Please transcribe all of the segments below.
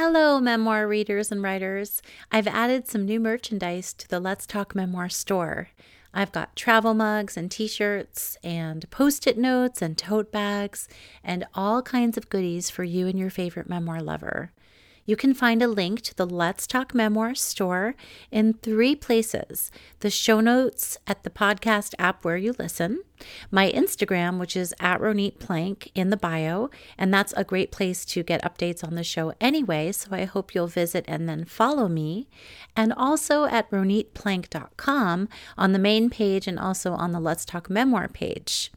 Hello, memoir readers and writers. I've added some new merchandise to the Let's Talk Memoir store. I've got travel mugs and t shirts and post it notes and tote bags and all kinds of goodies for you and your favorite memoir lover. You can find a link to the Let's Talk Memoir store in three places the show notes at the podcast app where you listen, my Instagram, which is at Ronit Plank in the bio, and that's a great place to get updates on the show anyway. So I hope you'll visit and then follow me, and also at ronitplank.com on the main page and also on the Let's Talk Memoir page.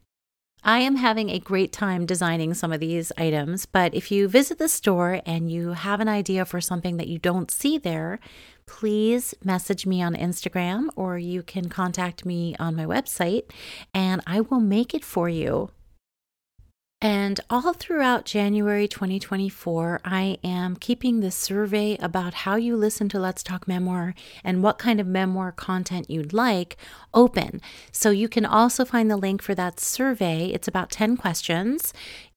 I am having a great time designing some of these items, but if you visit the store and you have an idea for something that you don't see there, please message me on Instagram or you can contact me on my website and I will make it for you. And all throughout January 2024, I am keeping this survey about how you listen to Let's Talk Memoir and what kind of memoir content you'd like open. So you can also find the link for that survey. It's about 10 questions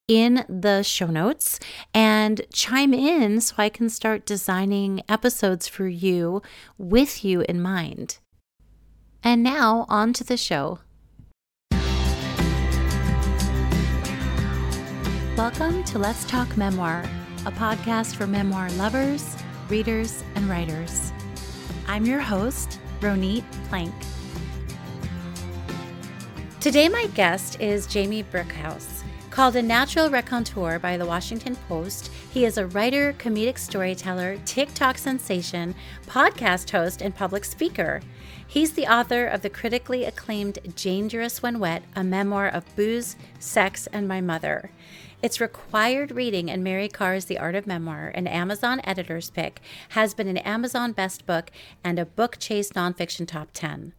in the show notes and chime in so I can start designing episodes for you with you in mind. And now, on to the show. Welcome to Let's Talk Memoir, a podcast for memoir lovers, readers, and writers. I'm your host, Ronit Plank. Today, my guest is Jamie Brickhouse. Called a natural raconteur by the Washington Post, he is a writer, comedic storyteller, TikTok sensation, podcast host, and public speaker. He's the author of the critically acclaimed Dangerous When Wet, a memoir of booze, sex, and my mother. It's required reading in Mary Karr's The Art of Memoir, an Amazon editor's pick, has been an Amazon Best Book and a Book Chase nonfiction top 10.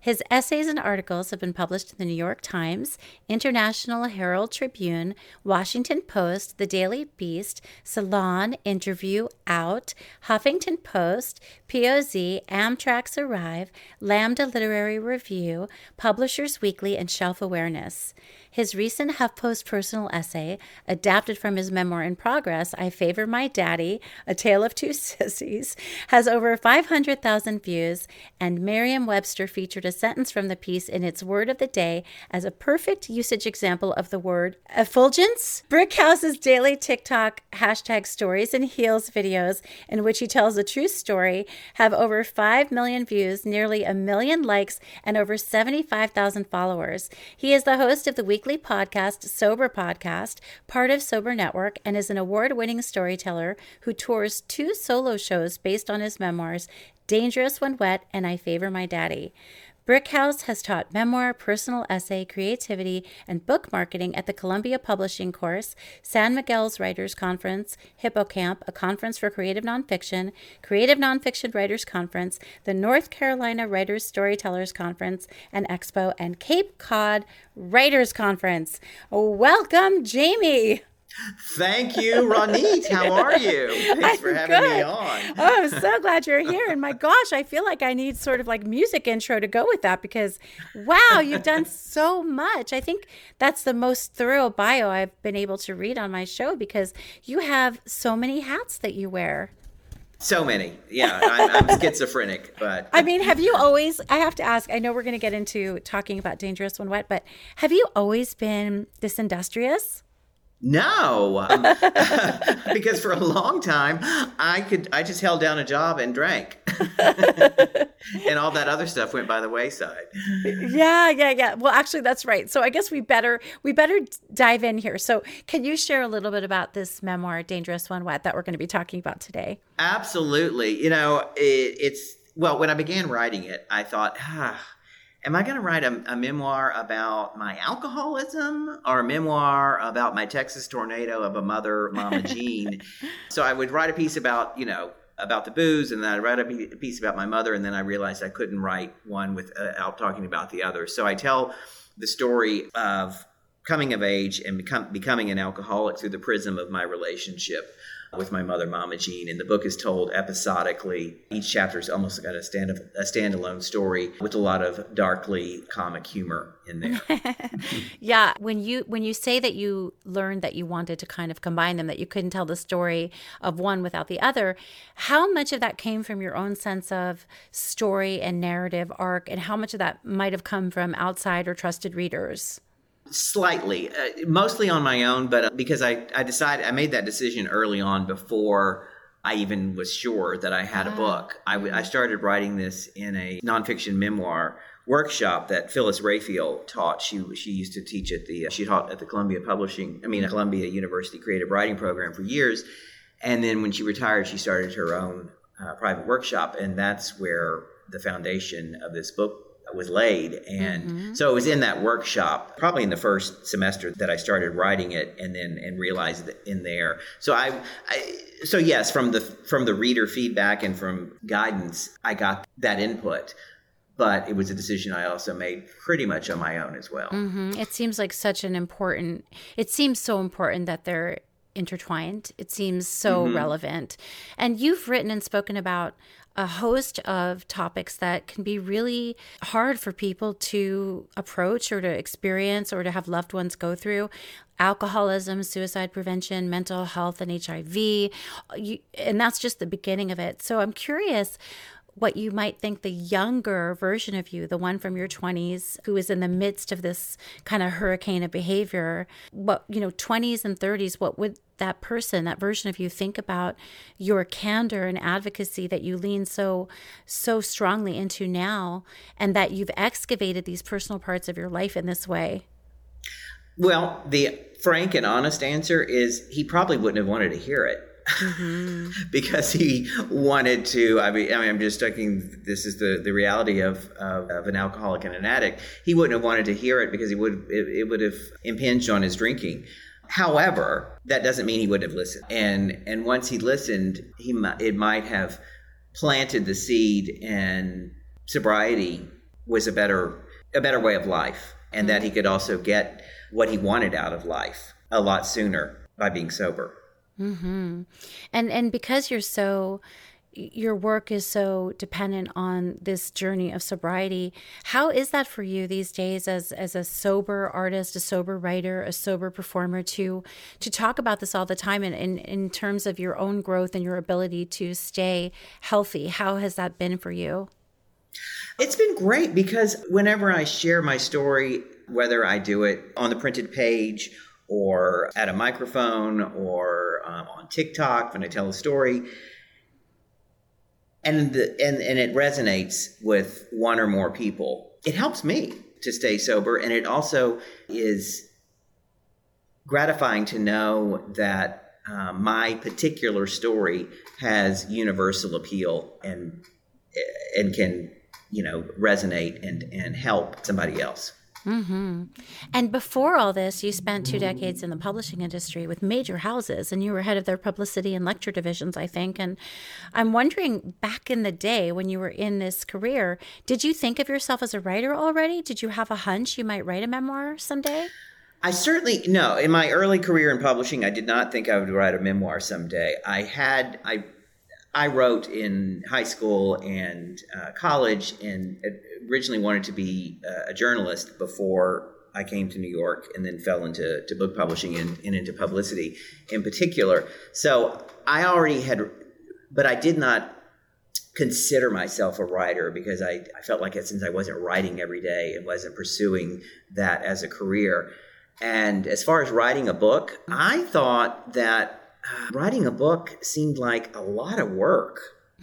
His essays and articles have been published in the New York Times, International Herald Tribune, Washington Post, The Daily Beast, Salon, Interview, Out, Huffington Post, POZ, Amtrak's Arrive, Lambda Literary Review, Publishers Weekly, and Shelf Awareness. His recent HuffPost personal essay, adapted from his memoir in progress, I Favor My Daddy, A Tale of Two Sissies, has over 500,000 views, and Merriam Webster featured a sentence from the piece in its word of the day as a perfect usage example of the word effulgence. Brickhouse's daily TikTok hashtag stories and heels videos, in which he tells a true story, have over 5 million views, nearly a million likes, and over 75,000 followers. He is the host of the weekly weekly podcast, Sober Podcast, part of Sober Network, and is an award winning storyteller who tours two solo shows based on his memoirs, Dangerous When Wet and I Favor My Daddy. Brickhouse has taught memoir, personal essay, creativity, and book marketing at the Columbia Publishing Course, San Miguel's Writers Conference, Hippocamp, a conference for creative nonfiction, Creative Nonfiction Writers Conference, the North Carolina Writers Storytellers Conference and Expo, and Cape Cod Writers Conference. Welcome, Jamie. Thank you, Ronit. How are you? Thanks I'm for having good. me on. oh, I'm so glad you're here. And my gosh, I feel like I need sort of like music intro to go with that because wow, you've done so much. I think that's the most thorough bio I've been able to read on my show because you have so many hats that you wear. So many. Yeah, I'm, I'm schizophrenic, but. I mean, have you always, I have to ask, I know we're going to get into talking about Dangerous When Wet, but have you always been this industrious? No, um, because for a long time I could I just held down a job and drank, and all that other stuff went by the wayside. Yeah, yeah, yeah. Well, actually, that's right. So I guess we better we better dive in here. So can you share a little bit about this memoir, "Dangerous When Wet," that we're going to be talking about today? Absolutely. You know, it, it's well when I began writing it, I thought, ah am I going to write a, a, memoir about my alcoholism or a memoir about my Texas tornado of a mother, Mama Jean? so I would write a piece about, you know, about the booze, and then I'd write a piece about my mother, and then I realized I couldn't write one without uh, talking about the other. So I tell the story of coming of age and become, becoming an alcoholic through the prism of my relationship with my mother, Mama Jean. And the book is told episodically. Each chapter is almost got a, stand a standalone story with a lot of darkly comic humor in there. yeah, when you when you say that you learned that you wanted to kind of combine them, that you couldn't tell the story of one without the other, how much of that came from your own sense of story and narrative arc, and how much of that might have come from outside or trusted readers? Slightly, uh, mostly on my own, but uh, because I, I decided I made that decision early on before I even was sure that I had a ah. book. I, w- I started writing this in a nonfiction memoir workshop that Phyllis Raphael taught. She she used to teach at the she taught at the Columbia Publishing, I mean Columbia University Creative Writing Program for years, and then when she retired, she started her own uh, private workshop, and that's where the foundation of this book was laid. And mm-hmm. so it was in that workshop, probably in the first semester that I started writing it and then and realized it in there. So I, I so yes, from the from the reader feedback and from guidance, I got that input. But it was a decision I also made pretty much on my own as well. Mm-hmm. It seems like such an important. It seems so important that they're intertwined. It seems so mm-hmm. relevant. And you've written and spoken about a host of topics that can be really hard for people to approach or to experience or to have loved ones go through alcoholism, suicide prevention, mental health, and HIV. You, and that's just the beginning of it. So I'm curious what you might think the younger version of you, the one from your 20s who is in the midst of this kind of hurricane of behavior, what, you know, 20s and 30s, what would that person, that version of you think about your candor and advocacy that you lean so so strongly into now and that you've excavated these personal parts of your life in this way? Well, the frank and honest answer is he probably wouldn't have wanted to hear it mm-hmm. because he wanted to. I mean, I mean, I'm just talking. This is the the reality of, of, of an alcoholic and an addict. He wouldn't have wanted to hear it because he would it, it would have impinged on his drinking. However, that doesn't mean he wouldn't have listened. And and once he listened, he it might have planted the seed, and sobriety was a better a better way of life, and that he could also get what he wanted out of life a lot sooner by being sober. Mm-hmm. And and because you're so your work is so dependent on this journey of sobriety how is that for you these days as as a sober artist a sober writer a sober performer to to talk about this all the time and in, in terms of your own growth and your ability to stay healthy how has that been for you it's been great because whenever i share my story whether i do it on the printed page or at a microphone or um, on TikTok when I tell a story. And, the, and, and it resonates with one or more people. It helps me to stay sober. And it also is gratifying to know that uh, my particular story has universal appeal and, and can, you know, resonate and, and help somebody else. Mm-hmm. And before all this, you spent two decades in the publishing industry with major houses, and you were head of their publicity and lecture divisions, I think. And I'm wondering, back in the day when you were in this career, did you think of yourself as a writer already? Did you have a hunch you might write a memoir someday? I certainly no. In my early career in publishing, I did not think I would write a memoir someday. I had I I wrote in high school and uh, college, and originally wanted to be a journalist before I came to New York, and then fell into to book publishing and, and into publicity in particular. So I already had, but I did not consider myself a writer because I, I felt like it since I wasn't writing every day and wasn't pursuing that as a career. And as far as writing a book, I thought that writing a book seemed like a lot of work.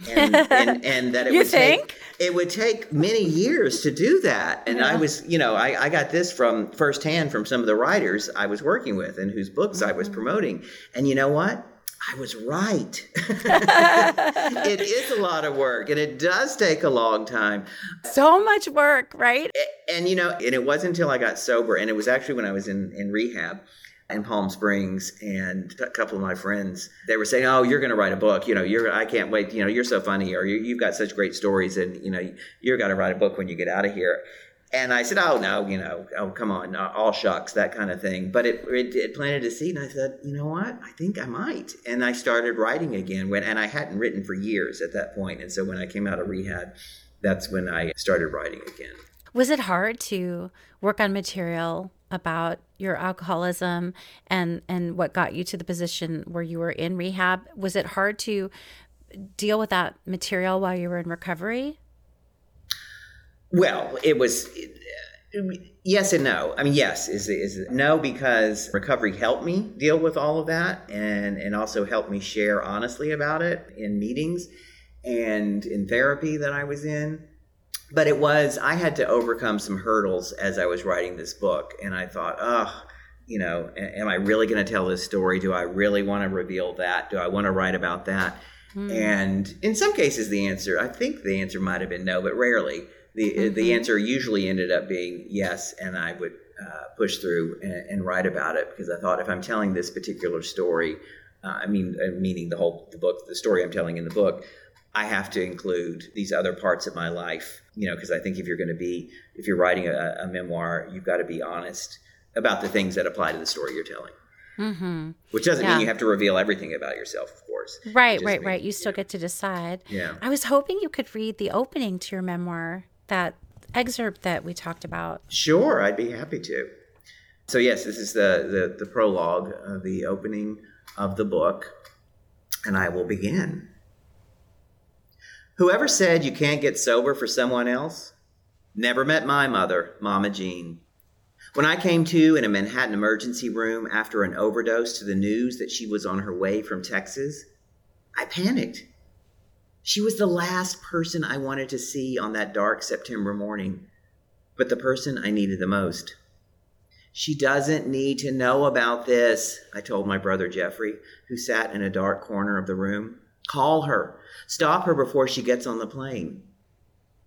And, and, and that it would think? take it would take many years to do that. And yeah. I was, you know, I, I got this from firsthand from some of the writers I was working with and whose books mm-hmm. I was mm-hmm. promoting. And you know what? I was right. it is a lot of work and it does take a long time. So much work, right? And, and, you know, and it wasn't until I got sober, and it was actually when I was in, in rehab in Palm Springs, and a couple of my friends they were saying, "Oh, you're going to write a book. You know, you're I can't wait. You know, you're so funny, or you, have got such great stories, and you know, you're going to write a book when you get out of here." And I said, "Oh no, you know, oh come on, uh, all shucks, that kind of thing." But it, it, it planted a seed, and I said, "You know what? I think I might." And I started writing again. When and I hadn't written for years at that point, and so when I came out of rehab, that's when I started writing again. Was it hard to work on material about your alcoholism and and what got you to the position where you were in rehab? Was it hard to deal with that material while you were in recovery? Well, it was yes and no. I mean, yes is is no because recovery helped me deal with all of that, and and also helped me share honestly about it in meetings and in therapy that I was in. But it was I had to overcome some hurdles as I was writing this book, and I thought, oh, you know, am I really going to tell this story? Do I really want to reveal that? Do I want to write about that? Hmm. And in some cases, the answer I think the answer might have been no, but rarely the mm-hmm. the answer usually ended up being yes, and I would uh, push through and, and, write about it because I thought if I'm telling this particular story, uh, I mean, uh, meaning the whole the book, the story I'm telling in the book, I have to include these other parts of my life, you know, because I think if you're going to be if you're writing a, a memoir, you've got to be honest about the things that apply to the story you're telling. Mm-hmm. Which doesn't yeah. mean you have to reveal everything about yourself, of course. Right, right, right. You still get to decide. Yeah. I was hoping you could read the opening to your memoir that excerpt that we talked about? Sure, I'd be happy to. So, yes, this is the, the, the prologue, uh, the opening of the book, and I will begin. Whoever said you can't get sober for someone else never met my mother, Mama Jean. When I came to in a Manhattan emergency room after an overdose to the news that she was on her way from Texas, I panicked. She was the last person I wanted to see on that dark September morning, but the person I needed the most. She doesn't need to know about this, I told my brother Jeffrey, who sat in a dark corner of the room. Call her. Stop her before she gets on the plane.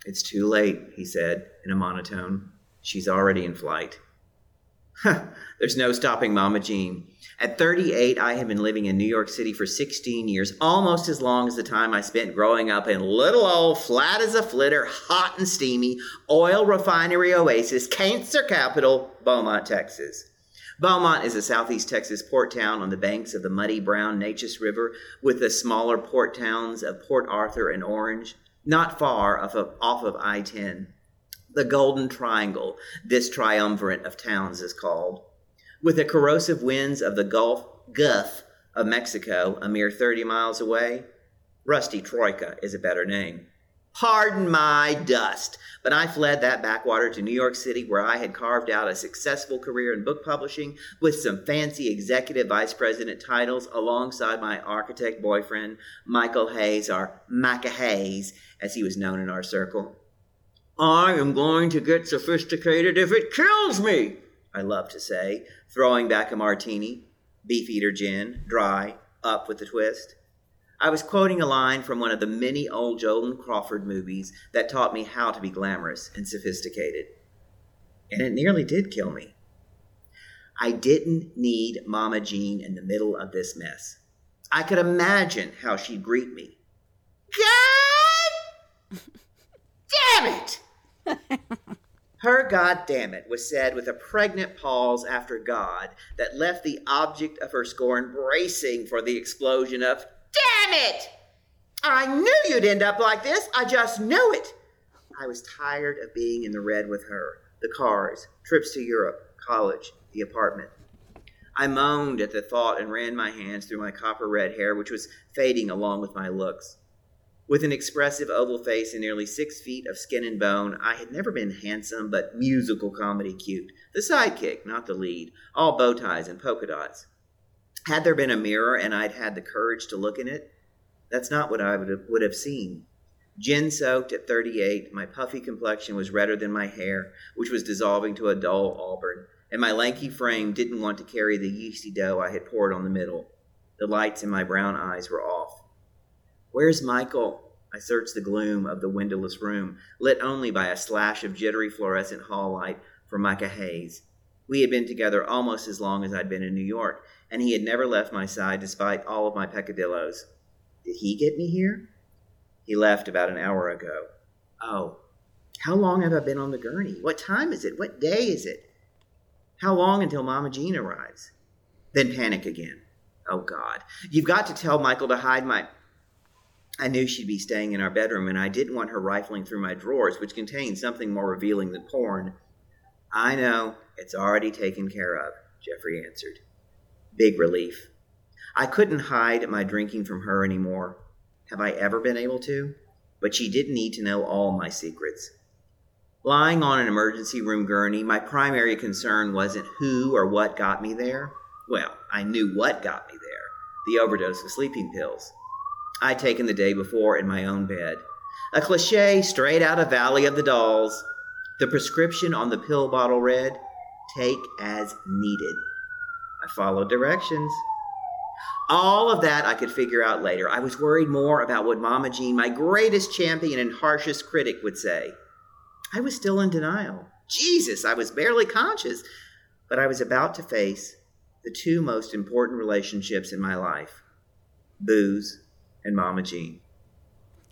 It's too late, he said in a monotone. She's already in flight. There's no stopping Mama Jean. At 38, I had been living in New York City for 16 years, almost as long as the time I spent growing up in little old flat as a flitter, hot and steamy, oil refinery oasis, cancer capital, Beaumont, Texas. Beaumont is a southeast Texas port town on the banks of the muddy brown Neches River with the smaller port towns of Port Arthur and Orange, not far off of, off of I 10. The Golden Triangle, this triumvirate of towns is called. With the corrosive winds of the Gulf Gulf of Mexico a mere 30 miles away, Rusty Troika is a better name. Pardon my dust, but I fled that backwater to New York City where I had carved out a successful career in book publishing with some fancy executive vice president titles alongside my architect boyfriend, Michael Hayes, or Micah Hayes, as he was known in our circle. I am going to get sophisticated if it kills me, I love to say, throwing back a martini, beefeater gin, dry, up with a twist. I was quoting a line from one of the many old Joan Crawford movies that taught me how to be glamorous and sophisticated. And it nearly did kill me. I didn't need Mama Jean in the middle of this mess. I could imagine how she'd greet me. God damn it! Her God damn it was said with a pregnant pause after God that left the object of her scorn bracing for the explosion of, Damn it! I knew you'd end up like this. I just knew it. I was tired of being in the red with her. The cars, trips to Europe, college, the apartment. I moaned at the thought and ran my hands through my copper red hair, which was fading along with my looks. With an expressive oval face and nearly six feet of skin and bone, I had never been handsome but musical comedy cute. The sidekick, not the lead, all bow ties and polka dots. Had there been a mirror and I'd had the courage to look in it, that's not what I would have, would have seen. Gin soaked at 38, my puffy complexion was redder than my hair, which was dissolving to a dull auburn, and my lanky frame didn't want to carry the yeasty dough I had poured on the middle. The lights in my brown eyes were off. Where's Michael? I searched the gloom of the windowless room, lit only by a slash of jittery fluorescent hall light from Micah Hayes. We had been together almost as long as I'd been in New York, and he had never left my side despite all of my peccadillos. Did he get me here? He left about an hour ago. Oh, How long have I been on the gurney? What time is it? What day is it? How long until Mama Jean arrives? Then panic again. Oh God. You've got to tell Michael to hide my. I knew she'd be staying in our bedroom, and I didn't want her rifling through my drawers, which contained something more revealing than porn. I know. It's already taken care of, Jeffrey answered. Big relief. I couldn't hide my drinking from her anymore. Have I ever been able to? But she didn't need to know all my secrets. Lying on an emergency room gurney, my primary concern wasn't who or what got me there. Well, I knew what got me there the overdose of sleeping pills. I'd taken the day before in my own bed. A cliche straight out of Valley of the Dolls. The prescription on the pill bottle read, Take as needed. I followed directions. All of that I could figure out later. I was worried more about what Mama Jean, my greatest champion and harshest critic, would say. I was still in denial. Jesus, I was barely conscious. But I was about to face the two most important relationships in my life booze and Mama Jean.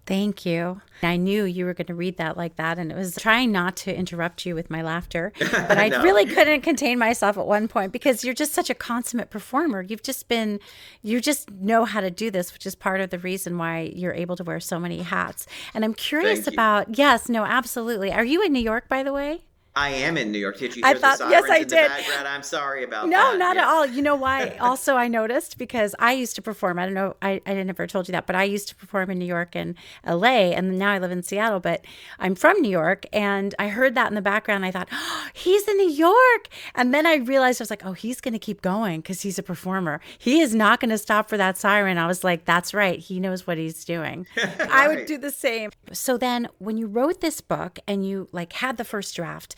Thank you. I knew you were going to read that like that, and it was trying not to interrupt you with my laughter, but I no. really couldn't contain myself at one point because you're just such a consummate performer. You've just been, you just know how to do this, which is part of the reason why you're able to wear so many hats. And I'm curious about, yes, no, absolutely. Are you in New York, by the way? I am in New York. Did you hear I thought, yes, I did. I'm sorry about no, that. No, not yeah. at all. You know why? also, I noticed because I used to perform. I don't know. I, I never told you that, but I used to perform in New York and LA, and now I live in Seattle. But I'm from New York, and I heard that in the background. I thought, oh, he's in New York, and then I realized I was like, oh, he's going to keep going because he's a performer. He is not going to stop for that siren. I was like, that's right. He knows what he's doing. right. I would do the same. So then, when you wrote this book and you like had the first draft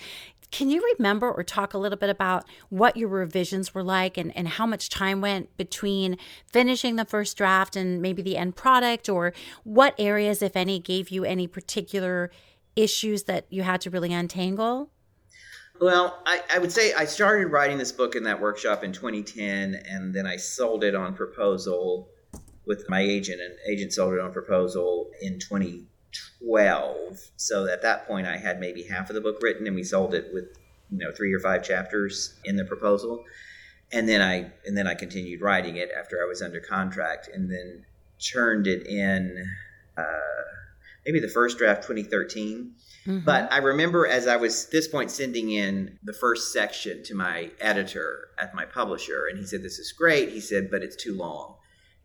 can you remember or talk a little bit about what your revisions were like and, and how much time went between finishing the first draft and maybe the end product, or what areas, if any, gave you any particular issues that you had to really untangle? Well, I, I, would say I started writing this book in that workshop in 2010, and then I sold it on proposal with my agent, and agent sold it on proposal in 20 12. So at that point, I had maybe half of the book written, and we sold it with you know three or five chapters in the proposal. And then I and then I continued writing it after I was under contract, and then turned it in uh, maybe the first draft 2013. Mm-hmm. But I remember as I was this point sending in the first section to my editor at my publisher, and he said, "This is great." He said, "But it's too long."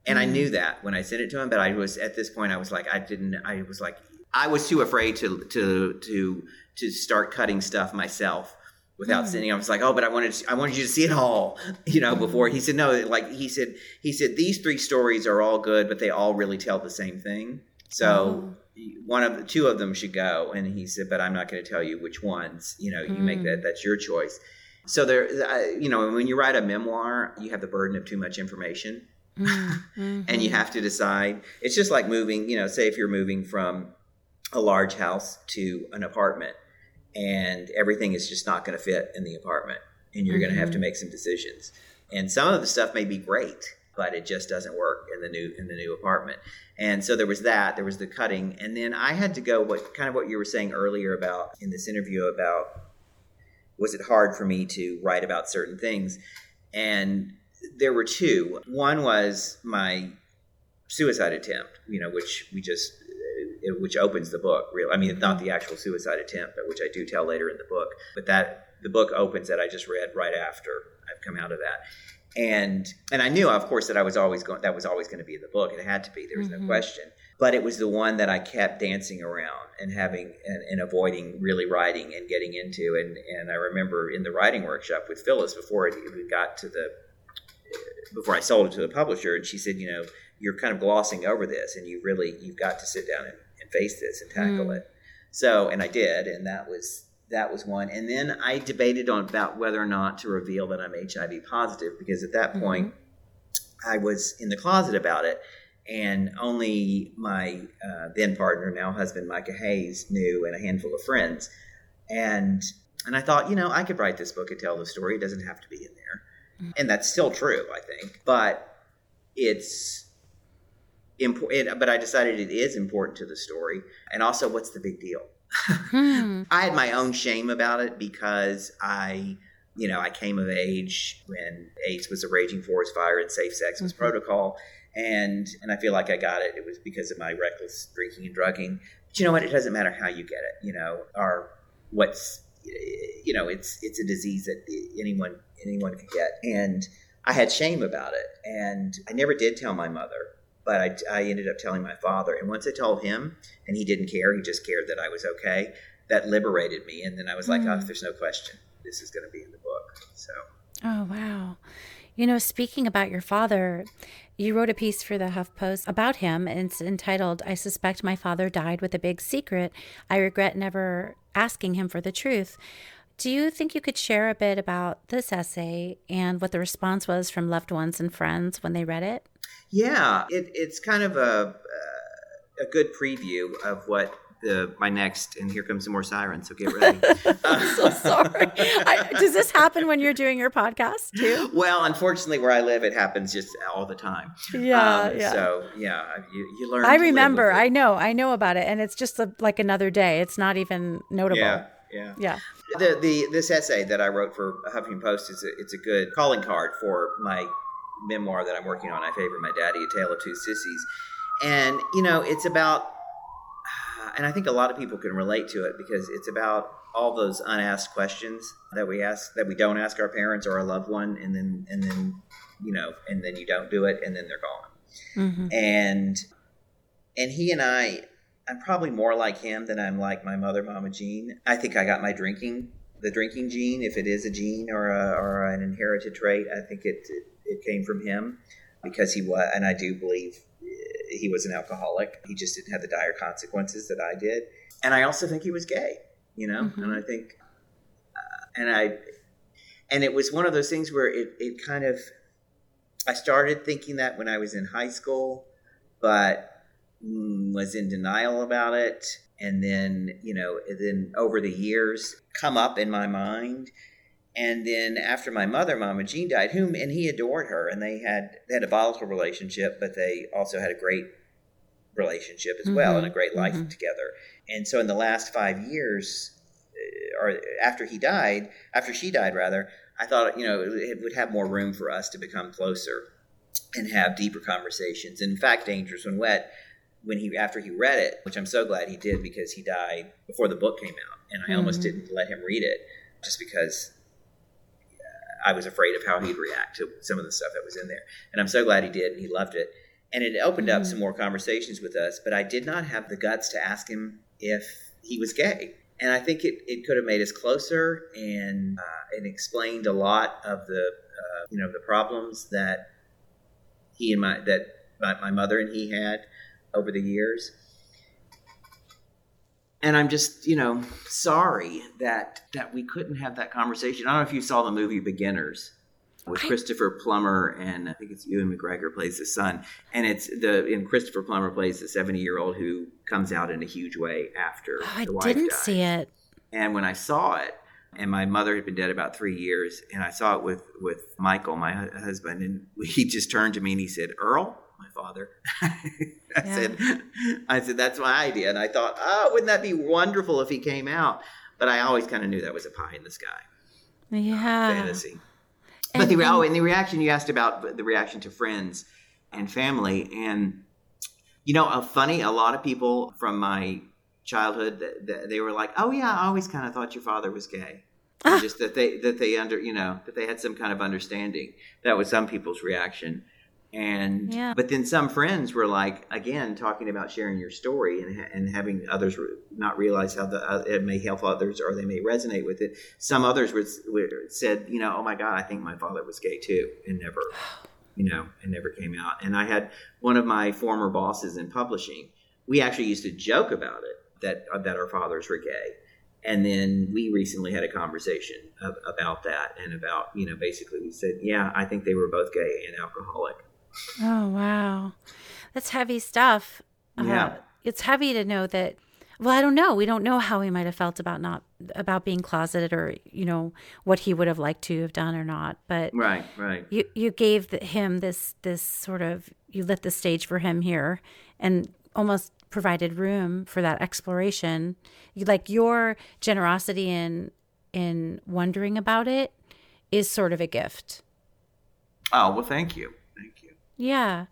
And mm. I knew that when I sent it to him, but I was at this point I was like I didn't I was like I was too afraid to to to to start cutting stuff myself without mm. sending. I was like, oh, but I wanted to, I wanted you to see it all, you know. Before he said no, like he said he said these three stories are all good, but they all really tell the same thing. So oh. one of the two of them should go, and he said, but I'm not going to tell you which ones. You know, you mm. make that that's your choice. So there, you know, when you write a memoir, you have the burden of too much information. Mm-hmm. and you have to decide. It's just like moving, you know, say if you're moving from a large house to an apartment and everything is just not going to fit in the apartment and you're mm-hmm. going to have to make some decisions. And some of the stuff may be great, but it just doesn't work in the new in the new apartment. And so there was that, there was the cutting, and then I had to go what kind of what you were saying earlier about in this interview about was it hard for me to write about certain things? And there were two. One was my suicide attempt, you know, which we just which opens the book. Real, I mean, not the actual suicide attempt, but which I do tell later in the book. But that the book opens that I just read right after I've come out of that, and and I knew, of course, that I was always going. That was always going to be in the book. It had to be. There was mm-hmm. no question. But it was the one that I kept dancing around and having and, and avoiding really writing and getting into. And and I remember in the writing workshop with Phyllis before it, it got to the before I sold it to the publisher, and she said, you know, you're kind of glossing over this, and you really you've got to sit down and, and face this and tackle mm. it. So, and I did, and that was that was one. And then I debated on about whether or not to reveal that I'm HIV positive because at that mm-hmm. point I was in the closet about it, and only my uh, then partner, now husband Micah Hayes, knew, and a handful of friends. And and I thought, you know, I could write this book and tell the story. It doesn't have to be in there. And that's still true, I think. But it's important. But I decided it is important to the story. And also, what's the big deal? Hmm. I had my own shame about it because I, you know, I came of age when AIDS was a raging forest fire and safe sex was mm-hmm. protocol. And and I feel like I got it. It was because of my reckless drinking and drugging. But you know what? It doesn't matter how you get it. You know, or what's you know, it's it's a disease that anyone anyone can get. And I had shame about it, and I never did tell my mother but I, I ended up telling my father. And once I told him, and he didn't care, he just cared that I was okay, that liberated me. And then I was like, mm. oh, there's no question. This is going to be in the book. So. Oh, wow. You know, speaking about your father, you wrote a piece for the HuffPost about him, and it's entitled, I Suspect My Father Died with a Big Secret. I regret never asking him for the truth. Do you think you could share a bit about this essay and what the response was from loved ones and friends when they read it? Yeah, it, it's kind of a a good preview of what the my next and here comes some more sirens so get ready. I'm so sorry. I, does this happen when you're doing your podcast too? Well unfortunately where i live it happens just all the time. Yeah, um, yeah. so yeah you, you learn i remember. i know i know about it and it's just a, like another day. It's not even notable. Yeah yeah. Yeah. The, the this essay that i wrote for huffington post is a, it's a good calling card for my memoir that I'm working on. I favor my daddy, A Tale of Two Sissies, and you know, it's about, and I think a lot of people can relate to it because it's about all those unasked questions that we ask that we don't ask our parents or our loved one, and then and then you know, and then you don't do it, and then they're gone, mm-hmm. and and he and I. I'm probably more like him than I'm like my mother, Mama Jean. I think I got my drinking the drinking gene, if it is a gene or, a, or an inherited trait, I think it, it, it came from him because he was, and I do believe he was an alcoholic. He just didn't have the dire consequences that I did. And I also think he was gay, you know, mm-hmm. and I think, uh, and I, and it was one of those things where it, it kind of, I started thinking that when I was in high school, but mm, was in denial about it. And then, you know, then over the years come up in my mind and then after my mother, Mama Jean died, whom and he adored her, and they had they had a volatile relationship, but they also had a great relationship as mm-hmm. well and a great life mm-hmm. together. And so in the last five years, uh, or after he died, after she died rather, I thought you know it would have more room for us to become closer and have deeper conversations. And In fact, Dangerous When Wet, when he after he read it, which I'm so glad he did because he died before the book came out, and I mm-hmm. almost didn't let him read it just because I was afraid of how he'd react to some of the stuff that was in there. And I'm so glad he did, and he loved it. And it opened up some more conversations with us, but I did not have the guts to ask him if he was gay. And I think it, it could have made us closer and uh, and explained a lot of the uh, you know the problems that he and my that my, my mother and he had over the years and I'm just, you know, sorry that that we couldn't have that conversation. I don't know if you saw the movie Beginners with Christopher Plummer and I think it's Ewan McGregor plays the son, and it's the and Christopher Plummer plays the 70 year old who comes out in a huge way after. Oh, I didn't see it. And when I saw it, and my mother had been dead about three years, and I saw it with with Michael, my husband, and he just turned to me and he said, "Earl." My father. I yeah. said, I said, that's my idea. And I thought, oh, wouldn't that be wonderful if he came out? But I always kind of knew that was a pie in the sky. Yeah. Fantasy. And, but the, oh, and the reaction you asked about the reaction to friends and family. And, you know, a funny, a lot of people from my childhood, they were like, oh, yeah, I always kind of thought your father was gay. Ah. Just that they, that they under, you know, that they had some kind of understanding. That was some people's reaction and yeah. but then some friends were like again talking about sharing your story and, and having others not realize how the, uh, it may help others or they may resonate with it. Some others would, would, said you know oh my god i think my father was gay too and never you know and never came out. And i had one of my former bosses in publishing we actually used to joke about it that uh, that our fathers were gay. And then we recently had a conversation of, about that and about you know basically we said yeah i think they were both gay and alcoholic Oh, wow. That's heavy stuff. Uh, yeah. Uh, it's heavy to know that well, I don't know. We don't know how he might have felt about not about being closeted or, you know, what he would have liked to have done or not. But Right, right. You you gave him this this sort of you lit the stage for him here and almost provided room for that exploration. You, Like your generosity in in wondering about it is sort of a gift. Oh, well, thank you. Yeah.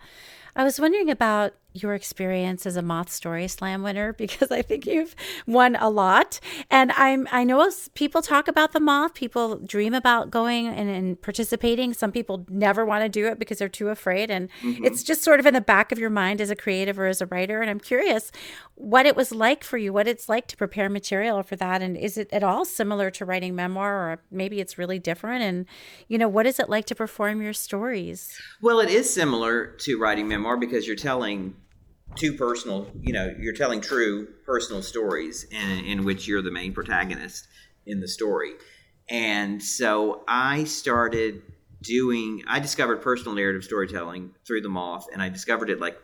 I was wondering about your experience as a Moth Story Slam winner because I think you've won a lot. And I'm I know people talk about the Moth, people dream about going and, and participating. Some people never want to do it because they're too afraid. And mm-hmm. it's just sort of in the back of your mind as a creative or as a writer. And I'm curious what it was like for you, what it's like to prepare material for that. And is it at all similar to writing memoir or maybe it's really different? And, you know, what is it like to perform your stories? Well, it is similar to writing memoir because you're telling two personal, you know, you're telling true personal stories in, in which you're the main protagonist in the story. And so I started doing, I discovered personal narrative storytelling through The Moth, and I discovered it like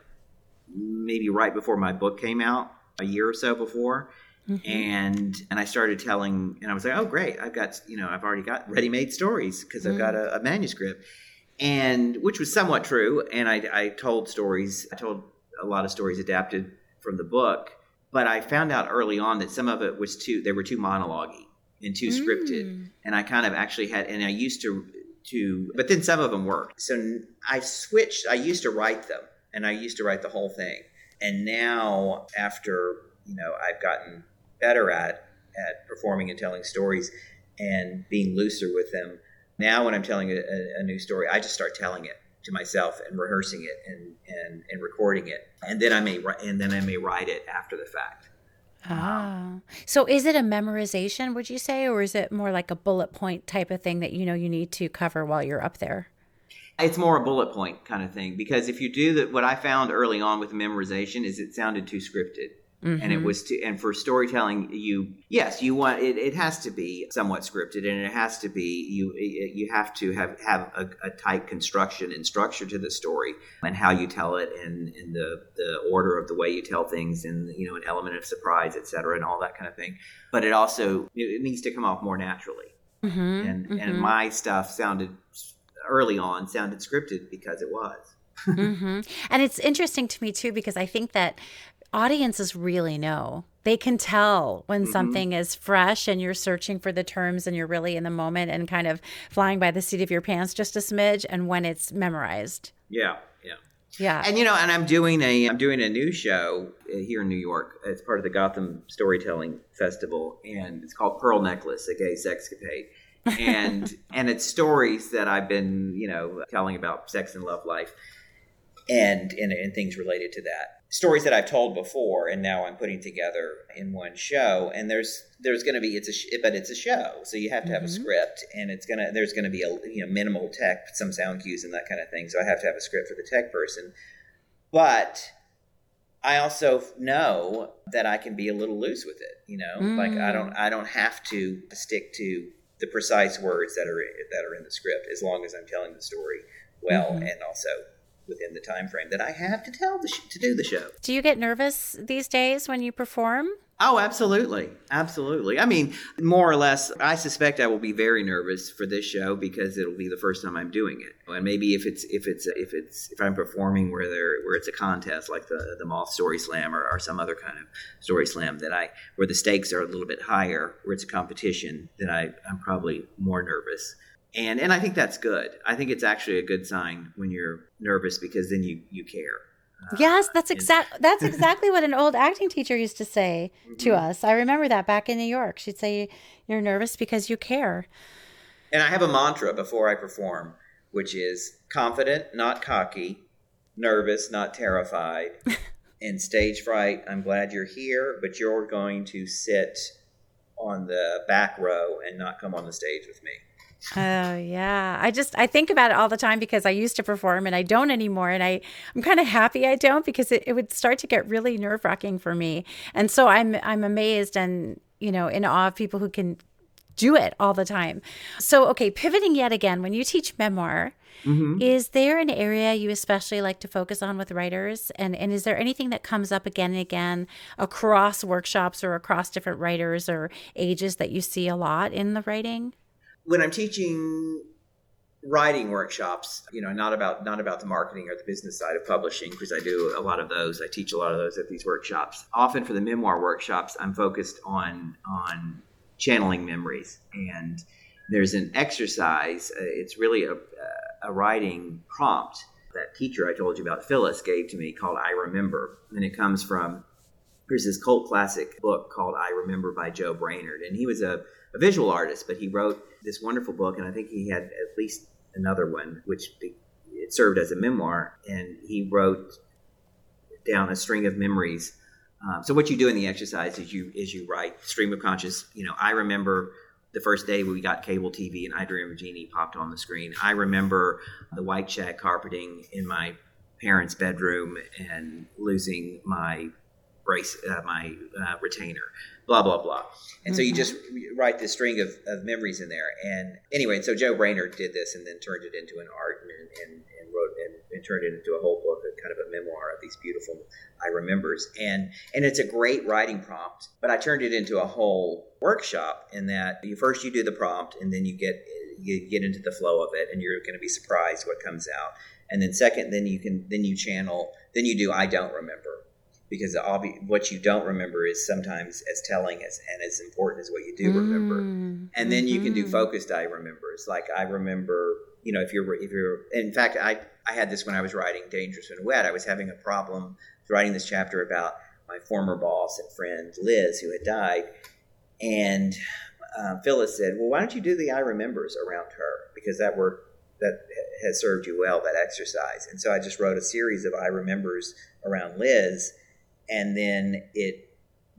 maybe right before my book came out, a year or so before. Mm-hmm. And and I started telling, and I was like, oh great, I've got you know I've already got ready made stories because I've got a, a manuscript, and which was somewhat true. And I, I told stories. I told a lot of stories adapted from the book. But I found out early on that some of it was too they were too monologue and too mm. scripted. And I kind of actually had and I used to to but then some of them worked. So I switched I used to write them and I used to write the whole thing. And now after, you know, I've gotten better at at performing and telling stories and being looser with them. Now when I'm telling a, a, a new story, I just start telling it to myself and rehearsing it and, and, and recording it. And then I may and then I may write it after the fact. Ah. So is it a memorization, would you say, or is it more like a bullet point type of thing that you know you need to cover while you're up there? It's more a bullet point kind of thing because if you do that, what I found early on with memorization is it sounded too scripted. Mm-hmm. And it mm-hmm. was to, and for storytelling, you yes, you want it. It has to be somewhat scripted, and it has to be you. You have to have have a, a tight construction and structure to the story, and how you tell it, and, and the the order of the way you tell things, and you know, an element of surprise, etc., and all that kind of thing. But it also it needs to come off more naturally. Mm-hmm. And mm-hmm. and my stuff sounded early on sounded scripted because it was. mm-hmm. And it's interesting to me too because I think that audiences really know. They can tell when mm-hmm. something is fresh and you're searching for the terms and you're really in the moment and kind of flying by the seat of your pants just a smidge and when it's memorized. Yeah, yeah. Yeah. And you know, and I'm doing a I'm doing a new show uh, here in New York. It's part of the Gotham Storytelling Festival and it's called Pearl Necklace: A Gay Sexcapade. and and it's stories that I've been, you know, telling about sex and love life and, and and things related to that stories that I've told before, and now I'm putting together in one show. And there's there's going to be it's a sh- but it's a show, so you have to have mm-hmm. a script, and it's gonna there's going to be a you know minimal tech, some sound cues and that kind of thing. So I have to have a script for the tech person, but I also know that I can be a little loose with it. You know, mm. like I don't I don't have to stick to the precise words that are that are in the script as long as I'm telling the story well mm-hmm. and also within the time frame that I have to tell the sh- to do the show. Do you get nervous these days when you perform? Oh, absolutely. Absolutely. I mean, more or less, I suspect I will be very nervous for this show because it'll be the first time I'm doing it. And maybe if it's if it's if it's if I'm performing where there where it's a contest like the the Moth Story Slam or, or some other kind of story slam that I where the stakes are a little bit higher, where it's a competition, then I I'm probably more nervous and and I think that's good. I think it's actually a good sign when you're nervous because then you you care. Uh, yes, that's exact. that's exactly what an old acting teacher used to say mm-hmm. to us. I remember that back in New York. She'd say, "You're nervous because you care." And I have a mantra before I perform, which is confident, not cocky, nervous, not terrified, and stage fright. I'm glad you're here, but you're going to sit on the back row and not come on the stage with me. Oh yeah. I just I think about it all the time because I used to perform and I don't anymore. And I, I'm kind of happy I don't because it, it would start to get really nerve wracking for me. And so I'm I'm amazed and you know in awe of people who can do it all the time. So okay, pivoting yet again, when you teach memoir, mm-hmm. is there an area you especially like to focus on with writers? And and is there anything that comes up again and again across workshops or across different writers or ages that you see a lot in the writing? When I'm teaching writing workshops you know not about not about the marketing or the business side of publishing because i do a lot of those. I teach a lot of those at these workshops. Often for the memoir workshops i'm focused on on channeling memories. And there's an exercise uh, it's really a, a writing prompt that teacher i told you about phyllis gave to me called i remember. And it comes from here's this cult classic book called i remember by joe brainard and he was a, a visual artist but he wrote this wonderful book and i think he had at least another one, which it served as a memoir, and he wrote down a string of memories. Um, so what you do in the exercise is you is you write stream of conscious. You know, I remember the first day we got cable TV and I Dream Genie popped on the screen. I remember the white shag carpeting in my parents' bedroom and losing my brace, uh, my uh, retainer blah blah blah. And mm-hmm. so you mm-hmm. just write this string of, of memories in there. And anyway, and so Joe Brainard did this and then turned it into an art and, and, and wrote and, and, turned it into a whole book, a kind of a memoir of these beautiful I remembers. And and it's a great writing prompt. But I turned it into a whole workshop in that you first you do the prompt and then you get you get into the flow of it and you're going to be surprised what comes out. And then second, then you can then you channel then you do I don't remember because what you don't remember is sometimes as telling as and as important as what you do remember. Mm, and then mm-hmm. you can do mm-hmm. focused I remembers. Like I remember, you know, if you're if you're in fact I I had this when I was writing Dangerous When Wet. I was having a problem writing this chapter about my former boss and friend Liz who had died, and uh, Phyllis said, "Well, why don't you do the I remembers around her because that work that has served you well that exercise." And so I just wrote a series of I remembers around Liz and then it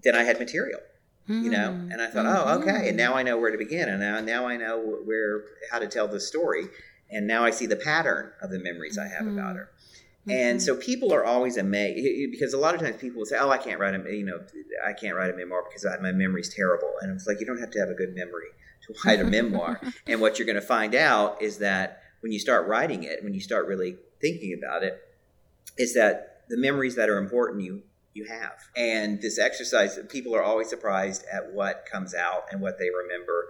then I had material, you know, hmm. and I thought, mm-hmm. oh, okay, and now I know where to begin, and now now I know where how to tell the story, and now I see the pattern of the memories I have mm-hmm. about her. And so people are always amazed because a lot of times people will say, "Oh, I can't write a you know I can't write a memoir because I, my memory's terrible." And it's like you don't have to have a good memory to write a memoir. and what you're going to find out is that when you start writing it, when you start really thinking about it, is that the memories that are important you you have. And this exercise, people are always surprised at what comes out and what they remember.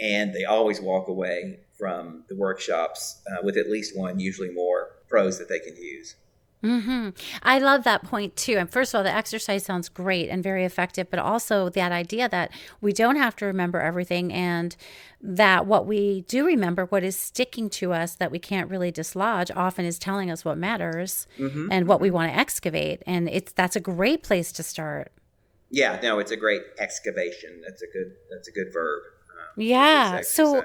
And they always walk away from the workshops uh, with at least one, usually more, prose that they can use. Mm-hmm. I love that point too. And first of all, the exercise sounds great and very effective, but also that idea that we don't have to remember everything and that what we do remember, what is sticking to us that we can't really dislodge, often is telling us what matters mm-hmm. and what we want to excavate. And it's that's a great place to start. Yeah, no, it's a great excavation. That's a good that's a good verb. Um, yeah. So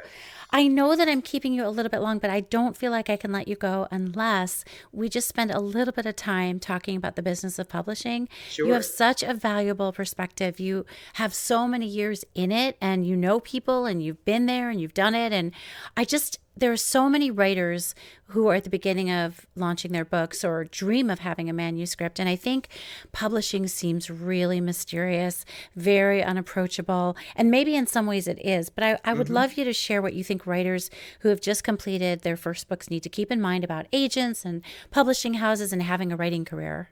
I know that I'm keeping you a little bit long, but I don't feel like I can let you go unless we just spend a little bit of time talking about the business of publishing. Sure. You have such a valuable perspective. You have so many years in it and you know people and you've been there and you've done it. And I just, there are so many writers who are at the beginning of launching their books or dream of having a manuscript. And I think publishing seems really mysterious, very unapproachable. And maybe in some ways it is. But I, I would mm-hmm. love you to share what you think writers who have just completed their first books need to keep in mind about agents and publishing houses and having a writing career.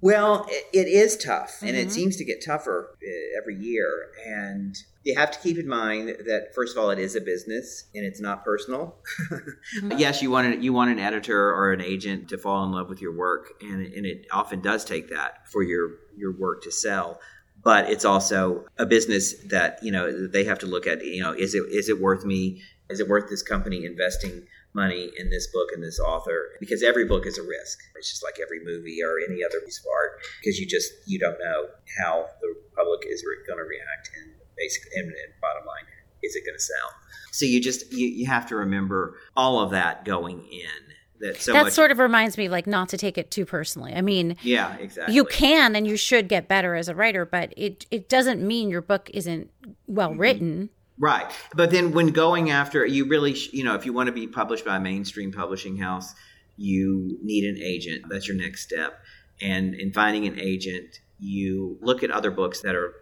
Well, it is tough, and mm-hmm. it seems to get tougher uh, every year. And you have to keep in mind that first of all, it is a business and it's not personal. mm-hmm. Yes, you want an, you want an editor or an agent to fall in love with your work, and, and it often does take that for your your work to sell. But it's also a business that you know they have to look at. You know, is it is it worth me? Is it worth this company investing? money in this book and this author because every book is a risk. It's just like every movie or any other piece of art because you just you don't know how the public is re- going to react and basically and, and bottom line is it going to sell. So you just you, you have to remember all of that going in that so that much, sort of reminds me like not to take it too personally i mean yeah exactly you can and you should get better as a writer but it it doesn't mean your book isn't well mm-hmm. written Right. But then when going after, you really, you know, if you want to be published by a mainstream publishing house, you need an agent. That's your next step. And in finding an agent, you look at other books that are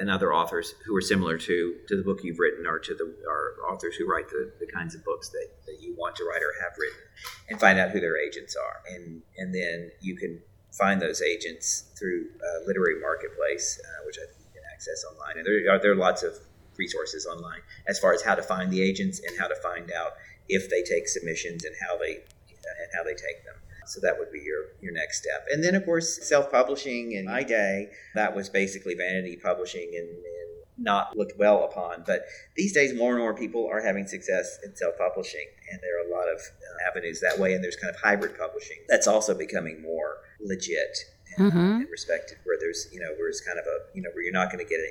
and other authors who are similar to to the book you've written or to the or authors who write the, the kinds of books that, that you want to write or have written and find out who their agents are and and then you can find those agents through uh, literary marketplace uh, which I think you can access online and there are there are lots of resources online as far as how to find the agents and how to find out if they take submissions and how they and how they take them. So that would be your your next step. And then of course self-publishing in my day, that was basically vanity publishing and, and not looked well upon. But these days more and more people are having success in self-publishing and there are a lot of uh, avenues that way and there's kind of hybrid publishing. That's also becoming more legit and, mm-hmm. and respected where there's, you know, where it's kind of a, you know, where you're not going to get an,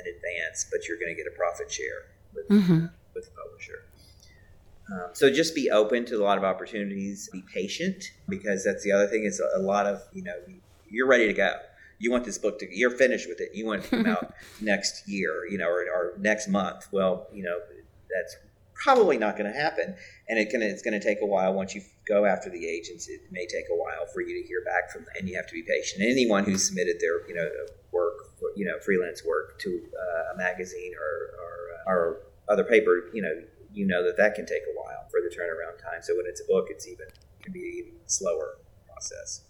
an, advance, but you're going to get a profit share with, mm-hmm. uh, with the publisher. Um, so just be open to a lot of opportunities. Be patient because that's the other thing. Is a lot of you know you're ready to go. You want this book to you're finished with it. You want it to come out next year, you know, or, or next month. Well, you know that's probably not going to happen, and it can it's going to take a while. Once you go after the agents, it may take a while for you to hear back from them, and you have to be patient. Anyone who submitted their you know work, you know, freelance work to uh, a magazine or or, or other paper, you know, you know that that can take a while for the turnaround time. So when it's a book, it's even can be even slower process.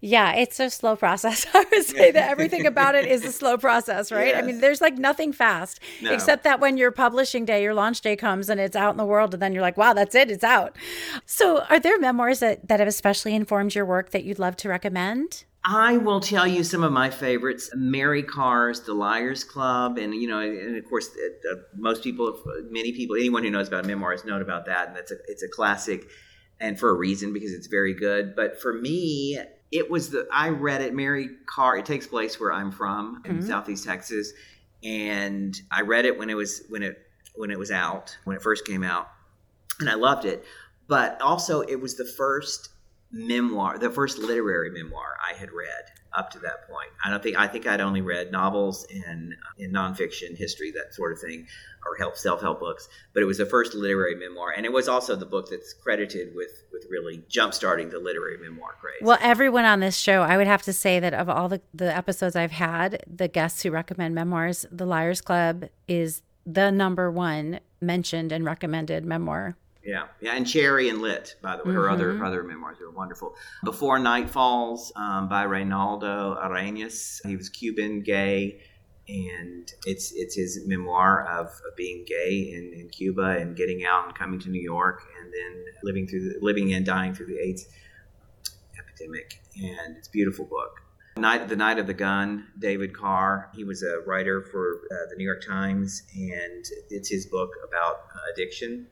Yeah, it's a slow process. I would say that everything about it is a slow process, right? Yes. I mean, there's like nothing fast, no. except that when your publishing day, your launch day comes and it's out in the world, and then you're like, wow, that's it, it's out. So, are there memoirs that, that have especially informed your work that you'd love to recommend? I will tell you some of my favorites. Mary Karr's The Liars Club, and you know, and of course, uh, most people, many people, anyone who knows about memoirs known about that, and that's a, it's a classic, and for a reason because it's very good. But for me, it was the I read it. Mary Karr. It takes place where I'm from mm-hmm. Southeast Texas, and I read it when it was when it when it was out when it first came out, and I loved it. But also, it was the first memoir, the first literary memoir I had read up to that point. I don't think I think I'd only read novels and uh, in nonfiction, history, that sort of thing, or help self help books. But it was the first literary memoir, and it was also the book that's credited with with really jump starting the literary memoir craze. Well, everyone on this show, I would have to say that of all the the episodes I've had, the guests who recommend memoirs, The Liars Club is the number one mentioned and recommended memoir yeah, yeah, and Cherry and Lit, by the way, mm-hmm. her other other memoirs are wonderful. Before Night Falls um, by Reinaldo Arenas. He was Cuban, gay, and it's it's his memoir of, of being gay in, in, Cuba and getting out and coming to New York and then living through the, living and dying through the AIDS epidemic. And it's a beautiful book. Night, the Night of the Gun, David Carr. He was a writer for uh, the New York Times, and it's his book about addiction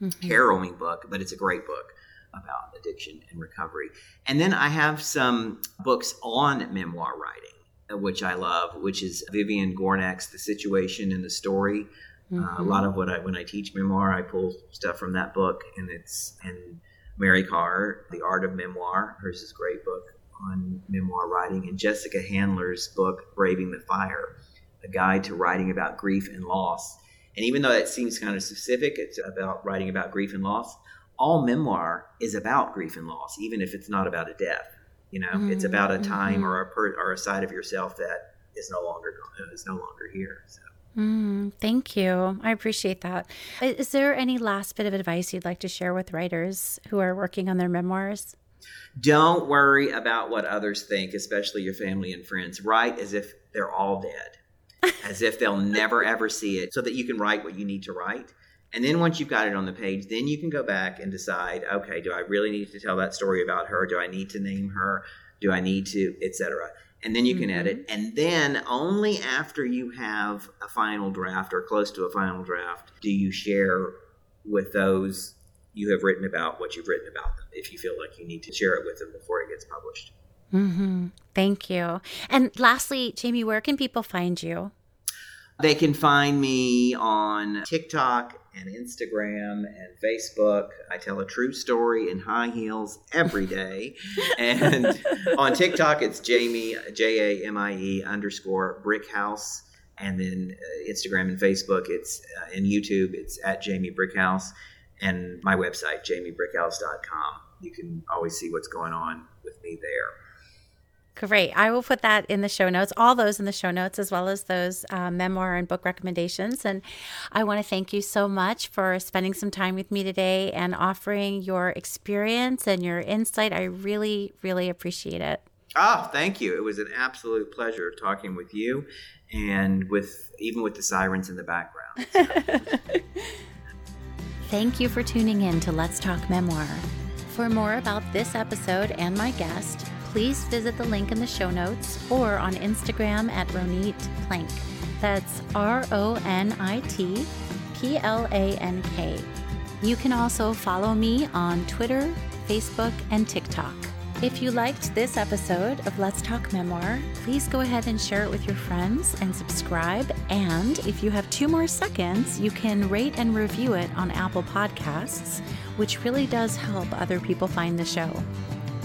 mm-hmm. harrowing book, but it's a great book about addiction and recovery. And then I have some books on memoir writing, uh, which I love, which is Vivian Gornick's The Situation and the Story. Mm-hmm. Uh, a lot of what I when I teach memoir, I pull stuff from that book, and it's and Mary Karr, The Art of Memoir. Hers is a great book on memoir writing, and Jessica Handler's book Braving the Fire, a guide to writing about grief and loss. And even though that seems kind of specific, it's about writing about grief and loss. All memoir is about grief and loss, even if it's not about a death. You know, mm-hmm. it's about a time mm-hmm. or a per, or a side of yourself that is no longer is no longer here. So. Mm, thank you. I appreciate that. Is there any last bit of advice you'd like to share with writers who are working on their memoirs? Don't worry about what others think, especially your family and friends. Write as if they're all dead as if they'll never ever see it so that you can write what you need to write. And then once you've got it on the page, then you can go back and decide, okay, do I really need to tell that story about her? Do I need to name her? Do I need to, etc. And then you can mm-hmm. edit. And then only after you have a final draft or close to a final draft do you share with those you have written about what you've written about them if you feel like you need to share it with them before it gets published. Mm-hmm. Thank you. And lastly, Jamie, where can people find you? They can find me on TikTok and Instagram and Facebook. I tell a true story in high heels every day. and on TikTok, it's Jamie, J A M I E underscore Brickhouse. And then uh, Instagram and Facebook, it's uh, and YouTube, it's at Jamie Brickhouse. And my website, jamiebrickhouse.com. You can always see what's going on with me there. Great. I will put that in the show notes, all those in the show notes, as well as those uh, memoir and book recommendations. And I want to thank you so much for spending some time with me today and offering your experience and your insight. I really, really appreciate it. Oh, thank you. It was an absolute pleasure talking with you and with even with the sirens in the background. So. Thank you for tuning in to Let's Talk Memoir. For more about this episode and my guest, please visit the link in the show notes or on Instagram at Ronit Plank. That's R O N I T P L A N K. You can also follow me on Twitter, Facebook, and TikTok. If you liked this episode of Let's Talk Memoir, please go ahead and share it with your friends and subscribe. And if you have two more seconds, you can rate and review it on Apple Podcasts, which really does help other people find the show.